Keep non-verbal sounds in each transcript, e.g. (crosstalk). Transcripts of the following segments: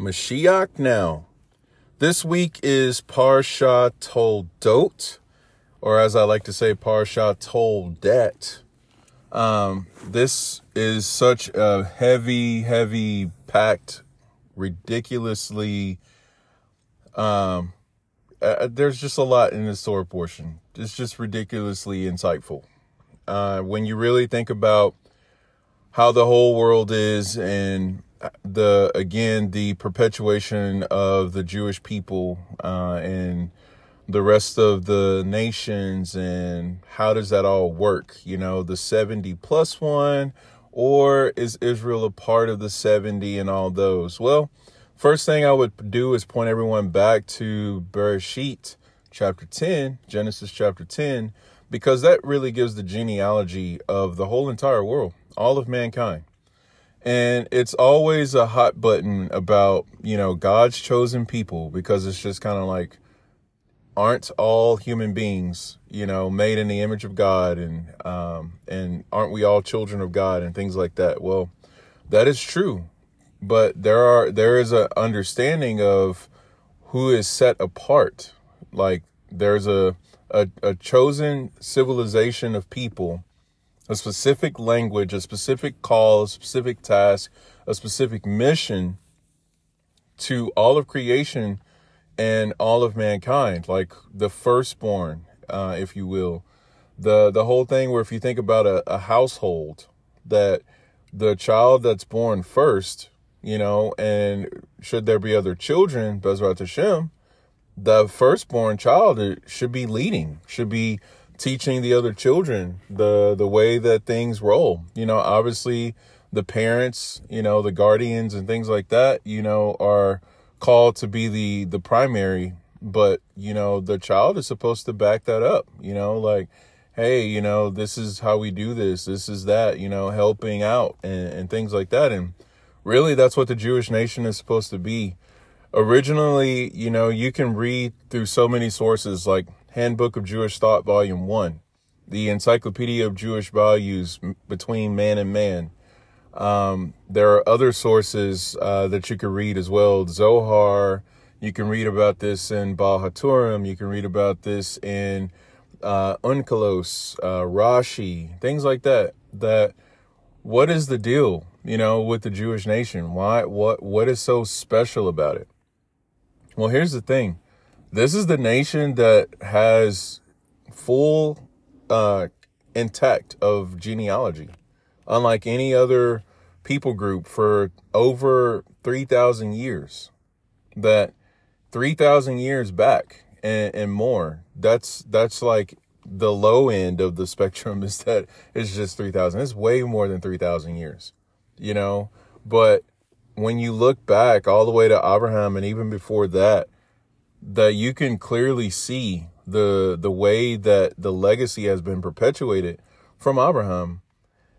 Mashiach now. This week is Parsha Toldot, or as I like to say, Parsha Toldet. Um, this is such a heavy, heavy, packed, ridiculously. Um, uh, there's just a lot in this Torah portion. It's just ridiculously insightful. Uh, when you really think about how the whole world is and the again the perpetuation of the Jewish people uh, and the rest of the nations and how does that all work? You know, the 70 plus one, or is Israel a part of the 70 and all those? Well, first thing I would do is point everyone back to Bereshit chapter 10, Genesis chapter 10, because that really gives the genealogy of the whole entire world, all of mankind. And it's always a hot button about, you know, God's chosen people because it's just kind of like, aren't all human beings, you know, made in the image of God and, um, and aren't we all children of God and things like that? Well, that is true. But there are, there is a understanding of who is set apart. Like there's a, a, a chosen civilization of people a specific language, a specific call, a specific task, a specific mission to all of creation and all of mankind, like the firstborn, uh, if you will. The the whole thing where if you think about a, a household, that the child that's born first, you know, and should there be other children, Bezrat Hashem, the firstborn child should be leading, should be teaching the other children the the way that things roll. You know, obviously the parents, you know, the guardians and things like that, you know, are called to be the the primary, but you know, the child is supposed to back that up, you know, like hey, you know, this is how we do this, this is that, you know, helping out and, and things like that. And really that's what the Jewish nation is supposed to be. Originally, you know, you can read through so many sources like Handbook of Jewish Thought, Volume 1, the Encyclopedia of Jewish Values Between Man and Man. Um, there are other sources uh, that you can read as well. Zohar, you can read about this in Baal HaTurim, you can read about this in uh, Onkelos, uh, Rashi, things like that. That what is the deal, you know, with the Jewish nation? Why, what, what is so special about it? Well, here's the thing this is the nation that has full uh, intact of genealogy, unlike any other people group for over 3,000 years. That 3,000 years back and, and more, that's, that's like the low end of the (laughs) spectrum is that it's just 3,000. It's way more than 3,000 years, you know? But when you look back all the way to Abraham and even before that, that you can clearly see the the way that the legacy has been perpetuated from Abraham.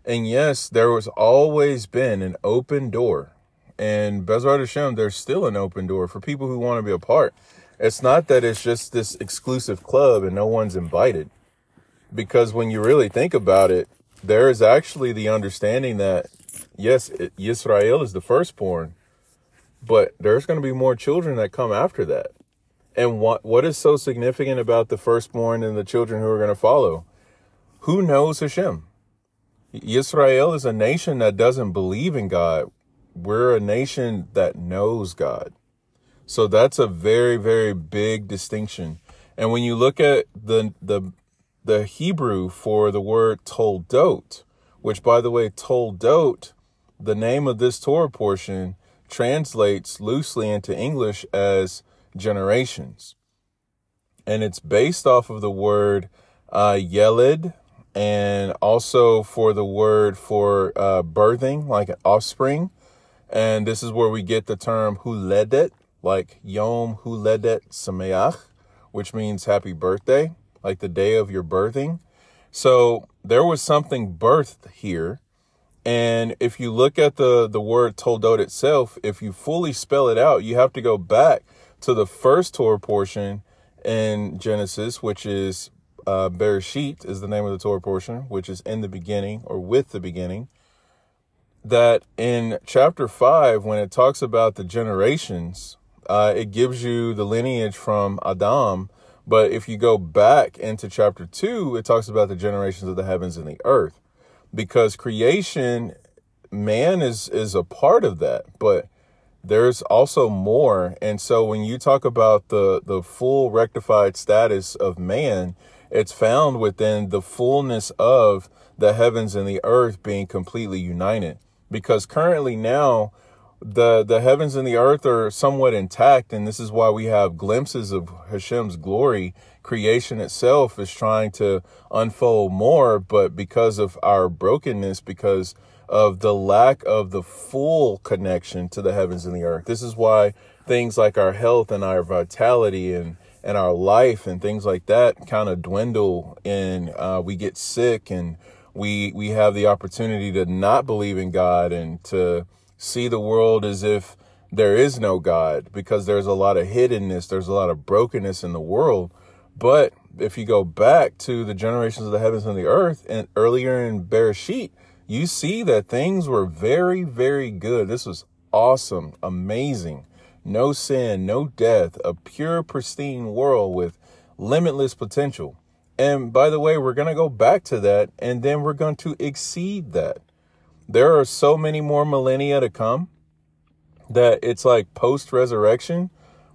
And yes, there was always been an open door. And Bezrat Hashem, there's still an open door for people who want to be a part. It's not that it's just this exclusive club and no one's invited. Because when you really think about it, there is actually the understanding that, yes, Israel is the firstborn, but there's going to be more children that come after that. And what what is so significant about the firstborn and the children who are going to follow? Who knows Hashem? Israel is a nation that doesn't believe in God. We're a nation that knows God. So that's a very, very big distinction. And when you look at the the the Hebrew for the word toldot, which by the way, toldot, the name of this Torah portion translates loosely into English as generations. And it's based off of the word uh, yelid and also for the word for uh, birthing, like an offspring. And this is where we get the term huledet, like Yom Huledet Sameach, which means happy birthday, like the day of your birthing. So there was something birthed here. And if you look at the, the word toldot itself, if you fully spell it out, you have to go back to the first Torah portion in Genesis, which is uh, Bereshit is the name of the Torah portion, which is in the beginning or with the beginning. that in chapter five, when it talks about the generations, uh, it gives you the lineage from Adam. But if you go back into chapter two, it talks about the generations of the heavens and the earth, because creation, man is is a part of that, but there's also more. And so when you talk about the the full rectified status of man, it's found within the fullness of the heavens and the earth being completely united. Because currently now the the heavens and the earth are somewhat intact, and this is why we have glimpses of Hashem's glory. Creation itself is trying to unfold more, but because of our brokenness, because of the lack of the full connection to the heavens and the earth. This is why things like our health and our vitality and and our life and things like that kind of dwindle and uh, we get sick and we we have the opportunity to not believe in God and to see the world as if there is no God because there's a lot of hiddenness, there's a lot of brokenness in the world. But if you go back to the generations of the heavens and the earth and earlier in Bereshit, you see that things were very, very good. This was awesome, amazing. No sin, no death, a pure, pristine world with limitless potential. And by the way, we're going to go back to that and then we're going to exceed that. There are so many more millennia to come that it's like post resurrection.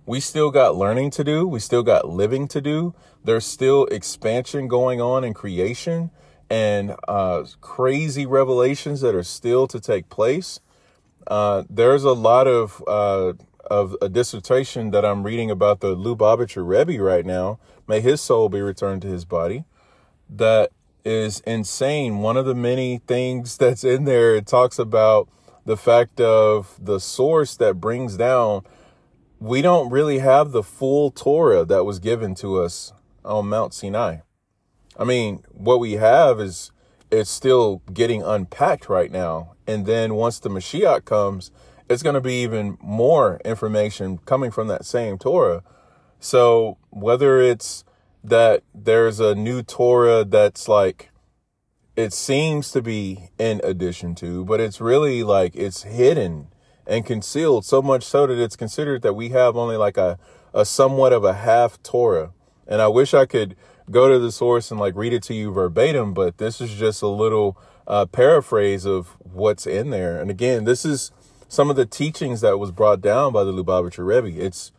We still got learning to do. We still got living to do. There's still expansion going on in creation and uh, crazy revelations that are still to take place. Uh, there's a lot of uh, of a dissertation that I'm reading about the Lubavitcher Rebbe right now. May his soul be returned to his body. That is insane. One of the many things that's in there, it talks about the fact of the source that brings down. We don't really have the full Torah that was given to us on Mount Sinai. I mean, what we have is it's still getting unpacked right now. And then once the Mashiach comes, it's going to be even more information coming from that same Torah. So whether it's that there's a new Torah that's like, it seems to be in addition to, but it's really like it's hidden and concealed so much so that it's considered that we have only like a, a somewhat of a half Torah. And I wish I could go to the source and like read it to you verbatim, but this is just a little uh, paraphrase of what's in there. And again, this is some of the teachings that was brought down by the Lubavitcher Rebbe. It's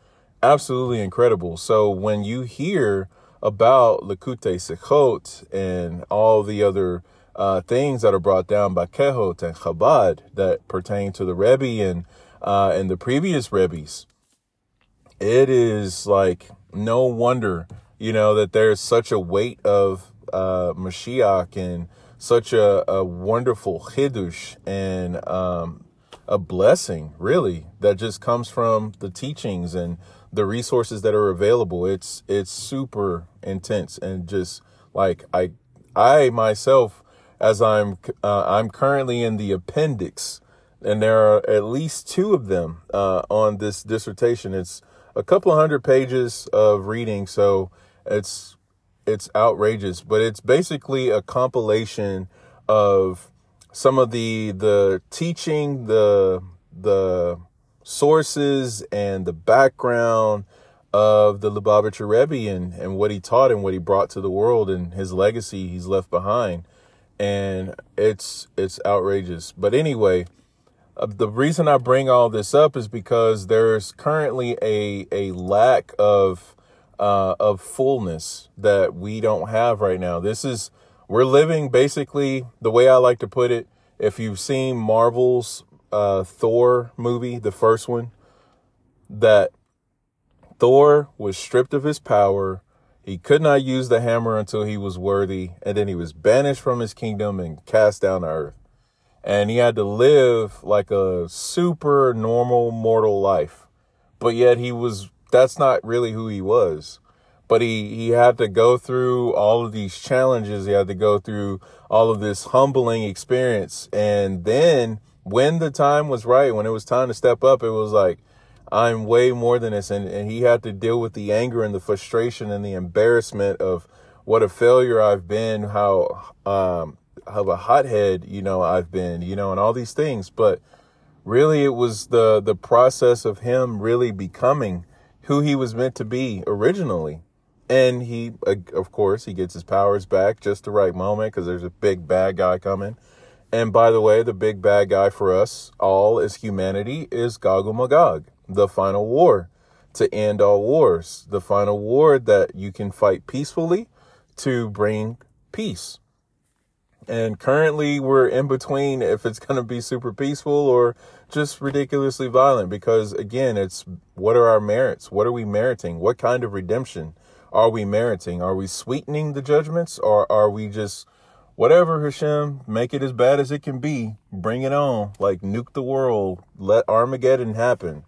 absolutely incredible. So when you hear about Likutei Sichot and all the other uh, things that are brought down by Kehot and Chabad that pertain to the Rebbe and uh, and the previous Rebbes, it is like no wonder you know, that there's such a weight of uh, Mashiach and such a, a wonderful chidush and um, a blessing, really, that just comes from the teachings and the resources that are available. It's it's super intense and just like I I myself, as I'm uh, I'm currently in the appendix, and there are at least two of them uh, on this dissertation. It's a couple hundred pages of reading, so it's it's outrageous, but it's basically a compilation of some of the the teaching, the the sources and the background of the Lubavitcher Rebbe and, and what he taught and what he brought to the world and his legacy he's left behind. And it's it's outrageous. But anyway, uh, the reason I bring all this up is because there's currently a a lack of uh, of fullness that we don't have right now. This is, we're living basically the way I like to put it. If you've seen Marvel's uh, Thor movie, the first one, that Thor was stripped of his power. He could not use the hammer until he was worthy, and then he was banished from his kingdom and cast down to earth. And he had to live like a super normal mortal life. But yet he was that's not really who he was. But he, he had to go through all of these challenges. He had to go through all of this humbling experience. And then when the time was right, when it was time to step up, it was like, I'm way more than this. And, and he had to deal with the anger and the frustration and the embarrassment of what a failure I've been, how, um, of a hothead, you know, I've been, you know, and all these things. But really it was the the process of him really becoming who he was meant to be originally. And he, of course, he gets his powers back just the right moment because there's a big bad guy coming. And by the way, the big bad guy for us all as humanity is Gog and Magog, the final war to end all wars, the final war that you can fight peacefully to bring peace. And currently, we're in between if it's going to be super peaceful or just ridiculously violent. Because again, it's what are our merits? What are we meriting? What kind of redemption are we meriting? Are we sweetening the judgments or are we just whatever, Hashem, make it as bad as it can be? Bring it on. Like nuke the world. Let Armageddon happen.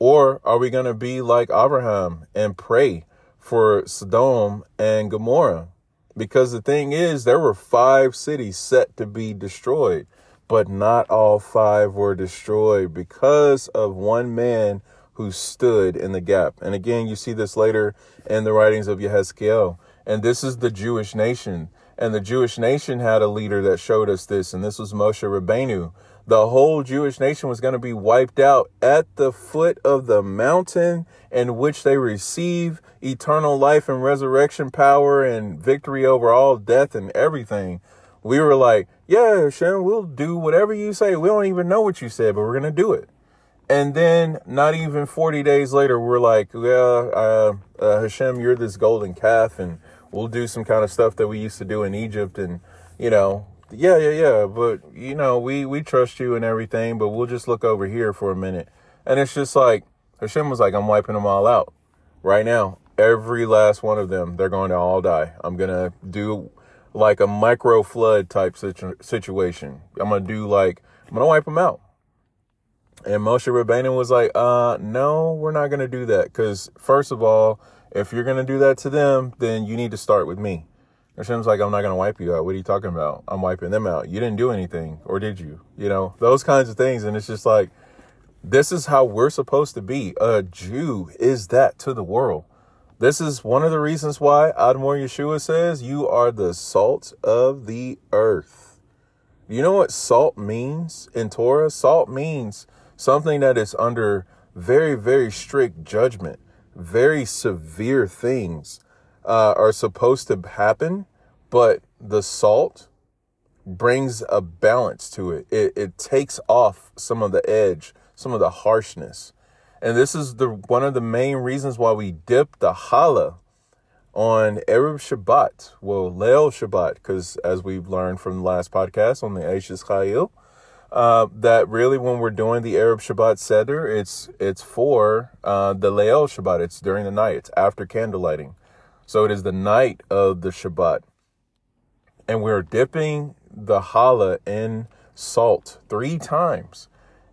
Or are we going to be like Abraham and pray for Sodom and Gomorrah? Because the thing is, there were five cities set to be destroyed, but not all five were destroyed because of one man who stood in the gap. And again, you see this later in the writings of Yehezkiel. And this is the Jewish nation. And the Jewish nation had a leader that showed us this, and this was Moshe Rabbeinu. The whole Jewish nation was going to be wiped out at the foot of the mountain in which they receive eternal life and resurrection power and victory over all death and everything. We were like, yeah, Shem, we'll do whatever you say. We don't even know what you said, but we're going to do it. And then not even 40 days later, we're like, yeah, uh, uh, Hashem, you're this golden calf and we'll do some kind of stuff that we used to do in Egypt. And, you know, yeah, yeah, yeah. But, you know, we, we trust you and everything, but we'll just look over here for a minute. And it's just like, Hashem was like, I'm wiping them all out right now. Every last one of them, they're going to all die. I'm to do like a micro flood type situ- situation. I'm to do like, I'm to wipe them out. And Moshe Rabbeinu was like, uh, no, we're not going to do that. Because, first of all, if you're going to do that to them, then you need to start with me. Hashem's like, I'm not going to wipe you out. What are you talking about? I'm wiping them out. You didn't do anything, or did you? You know, those kinds of things. And it's just like, this is how we're supposed to be. A Jew is that to the world. This is one of the reasons why Admor Yeshua says, You are the salt of the earth. You know what salt means in Torah? Salt means something that is under very, very strict judgment. Very severe things uh, are supposed to happen, but the salt brings a balance to it. It, it takes off some of the edge some of the harshness. And this is the one of the main reasons why we dip the challah on Erev Shabbat, well, Leil Shabbat, because as we've learned from the last podcast on the Eshet Chayil, uh, that really when we're doing the Erev Shabbat Seder, it's it's for uh, the Leil Shabbat. It's during the night. It's after candle lighting. So it is the night of the Shabbat. And we're dipping the challah in salt three times.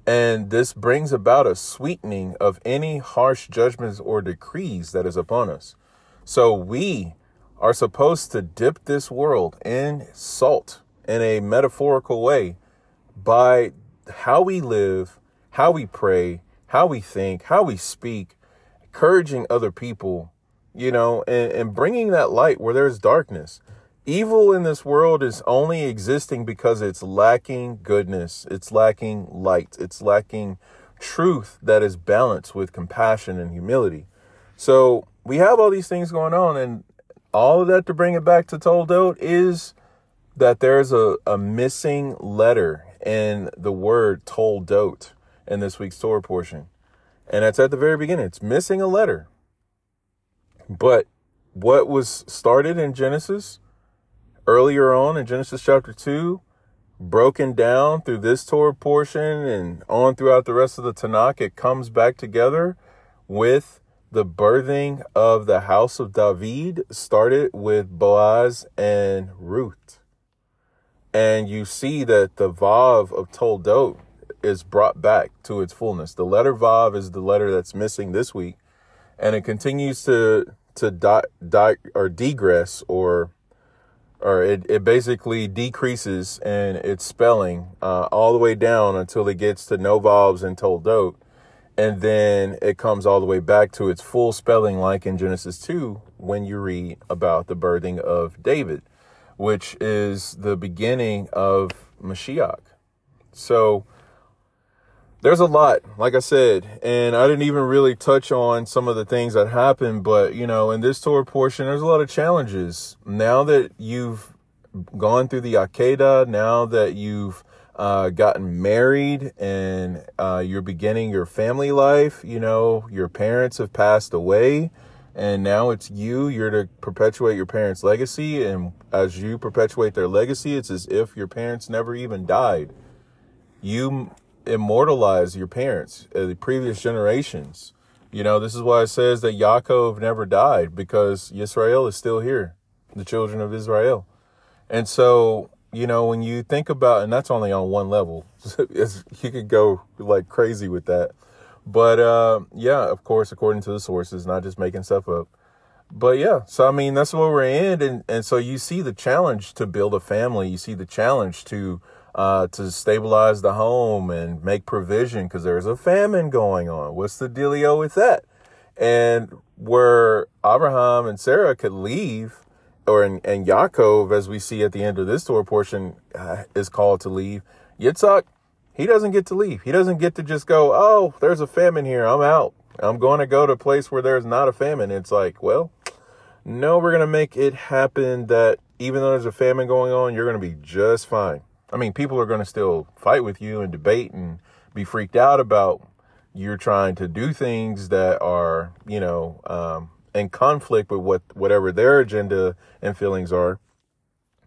And this brings about a sweetening of any harsh judgments or decrees that is upon us. So we are supposed to dip this world in salt in a metaphorical way by how we live, how we pray, how we think, how we speak, encouraging other people, you know, and, and bringing that light where there's darkness. Evil in this world is only existing because it's lacking goodness, it's lacking light, it's lacking truth that is balanced with compassion and humility. So we have all these things going on, and all of that to bring it back to Toldot is that there's a, a missing letter in the word Toldot in this week's Torah portion. And that's at the very beginning. It's missing a letter. But what was started in Genesis earlier on in Genesis chapter 2, broken down through this Torah portion and on throughout the rest of the Tanakh, it comes back together with the birthing of the house of David started with Boaz and Ruth. And you see that the Vav of Toldot is brought back to its fullness. The letter Vav is the letter that's missing this week. And it continues to to di, di or degress or or it, it basically decreases in its spelling uh, all the way down until it gets to no vowels and toldot. And then it comes all the way back to its full spelling, like in Genesis 2, when you read about the birthing of David. which is the beginning of Mashiach. So there's a lot, like I said, and I didn't even really touch on some of the things that happened, but you know, in this Torah portion, there's a lot of challenges. Now that you've gone through the Akedah, now that you've uh, gotten married and uh, you're beginning your family life, you know, your parents have passed away, and now it's you, you're to perpetuate your parents' legacy, and as you perpetuate their legacy, it's as if your parents never even died. You immortalize your parents, uh, the previous generations. You know, this is why it says that Yaakov never died because Israel is still here, the children of Israel. And so, you know, when you think about, and that's only on one level, (laughs) you could go like crazy with that. But uh, yeah, of course, according to the sources, not just making stuff up. But yeah, so I mean, that's what we're in. And, and so you see the challenge to build a family, you see the challenge to uh, to stabilize the home and make provision because there's a famine going on. What's the dealio with that? And where Abraham and Sarah could leave, or and, and Yaakov, as we see at the end of this Torah portion, uh, is called to leave. Yitzhak, he doesn't get to leave. He doesn't get to just go, oh, there's a famine here. I'm out. I'm going to go to a place where there's not a famine. It's like, well, no, we're going to make it happen that even though there's a famine going on, you're going to be just fine. I mean, people are going to still fight with you and debate and be freaked out about you're trying to do things that are, you know, um, in conflict with what whatever their agenda and feelings are.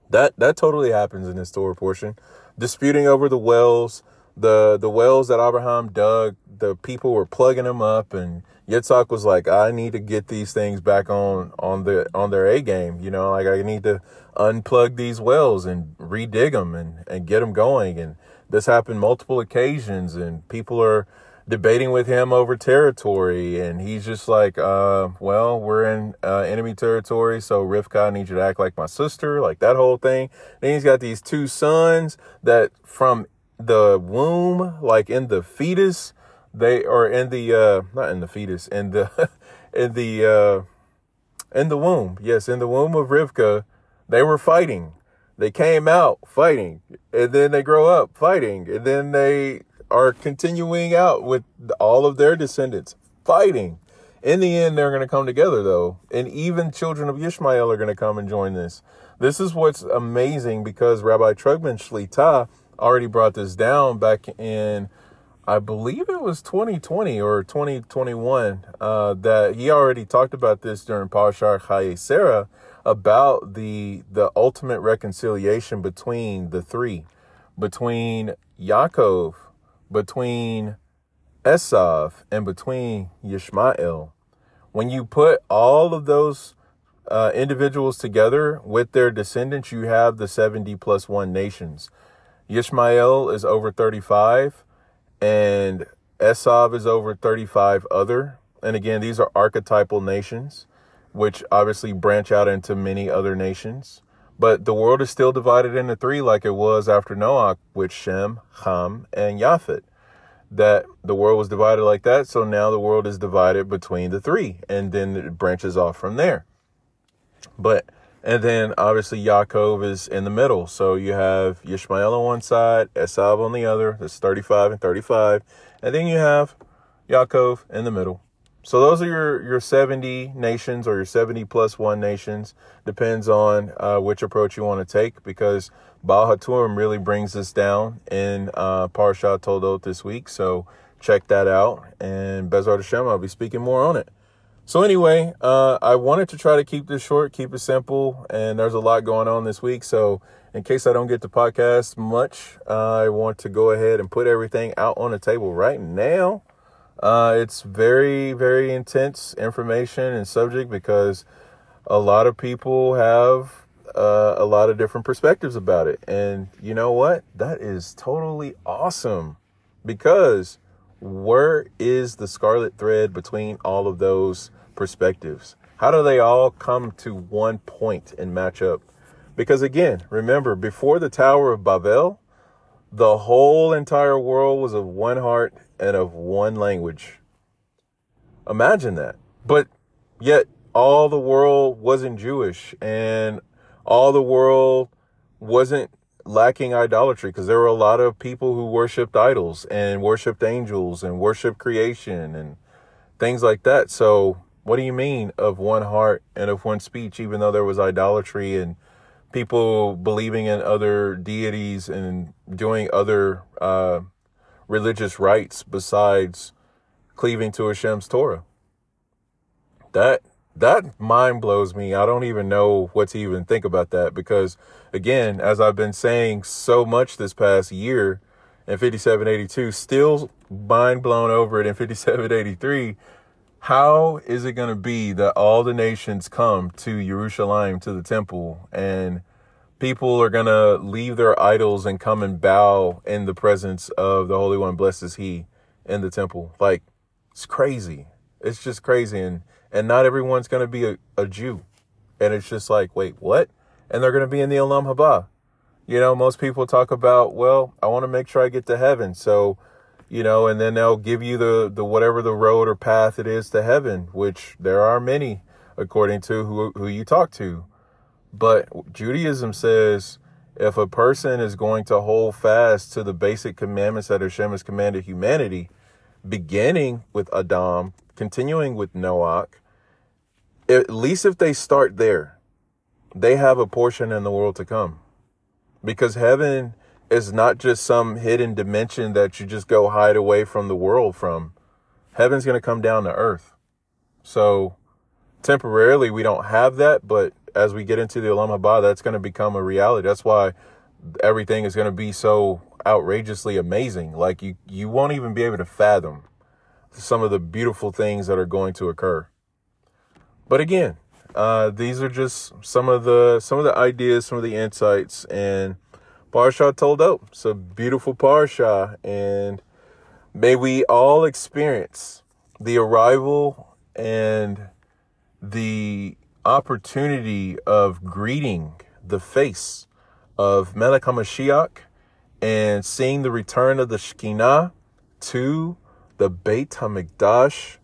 That that totally happens in this Torah portion. Disputing over the wells, the the wells that Abraham dug, the people were plugging them up, and Yitzhak was like, "I need to get these things back on on the on their A game. You know, like I need to unplug these wells and redig them and, and get them going. And this happened multiple occasions and people are debating with him over territory. And he's just like, uh, well, we're in uh, enemy territory. So Rivka, I need you to act like my sister, like that whole thing. Then he's got these two sons that from the womb, like in the fetus, they are in the, uh, not in the fetus, in the, (laughs) in the, uh, in the womb. Yes, in the womb of Rivka, they were fighting. They came out fighting and then they grow up fighting and then they are continuing out with all of their descendants fighting. In the end, they're going to come together though. And even children of Ishmael are going to come and join this. This is what's amazing because Rabbi Trugman Shlita already brought this down back in, I believe it was 2020 or 2021, uh, that he already talked about this during Parashat Chaye Sarah about the the ultimate reconciliation between the three, between Yaakov, between Esav, and between Yishmael. When you put all of those uh, individuals together with their descendants, you have the 70 plus one nations. Yishmael is over 35, and Esav is over 35 other. And again, these are archetypal nations which obviously branch out into many other nations. But the world is still divided into three, like it was after Noah, with Shem, Ham, and Japhet. That the world was divided like that, so now the world is divided between the three, and then it branches off from there. But and then obviously Yaakov is in the middle. So you have Yishmael on one side, Esav on the other. That's 35 and 35. And then you have Yaakov in the middle. So those are your, your 70 nations or your 70 plus one nations. Depends on uh, which approach you want to take because Baal HaTurim really brings us down in uh, Parshat Toldot this week. So check that out. And Bezrat Hashem, I'll be speaking more on it. So anyway, uh, I wanted to try to keep this short, keep it simple, and there's a lot going on this week. So in case I don't get to podcast much, I want to go ahead and put everything out on the table right now. Uh, it's very, very intense information and subject because a lot of people have uh, a lot of different perspectives about it. And you know what? That is totally awesome because where is the scarlet thread between all of those perspectives? How do they all come to one point and match up? Because again, remember, before the Tower of Babel, the whole entire world was of one heart and of one language. Imagine that. But yet all the world wasn't Jewish and all the world wasn't lacking idolatry because there were a lot of people who worshiped idols and worshiped angels and worshiped creation and things like that. So, what do you mean of one heart and of one speech, even though there was idolatry and people believing in other deities and doing other uh, religious rites besides cleaving to Hashem's Torah? That that mind blows me. I don't even know what to even think about that because, again, as I've been saying so much this past year in 5782, still mind blown over it in 5783. How is it going to be that all the nations come to Jerusalem, to the temple, and people are going to leave their idols and come and bow in the presence of the Holy One, blessed is He, in the temple? Like, it's crazy. It's just crazy. And and not everyone's going to be a, a Jew. And it's just like, wait, what? And they're going to be in the Olam Haba. You know, most people talk about, well, I want to make sure I get to heaven. So, you know, and then they'll give you the, the whatever the road or path it is to heaven, which there are many according to who, who you talk to. But Judaism says if a person is going to hold fast to the basic commandments that Hashem has commanded humanity, beginning with Adam, continuing with Noach, at least if they start there, they have a portion in the world to come. Because heaven is not just some hidden dimension that you just go hide away from the world from. Heaven's going to come down to earth. So temporarily we don't have that, but as we get into the Olam Haba, that's going to become a reality. That's why everything is going to be so outrageously amazing. Like you, you won't even be able to fathom some of the beautiful things that are going to occur. But again, uh, these are just some of the some of the ideas, some of the insights, and Parsha Toldot. It's a beautiful Parsha, and may we all experience the arrival and the opportunity of greeting the face of Melech HaMashiach and seeing the return of the Shekinah to the Beit HaMikdash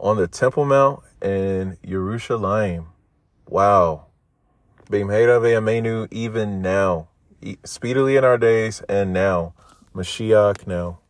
on the Temple Mount in Yerushalayim. Wow. Bimheira ve'amenu even now. Speedily in our days and now. Mashiach now.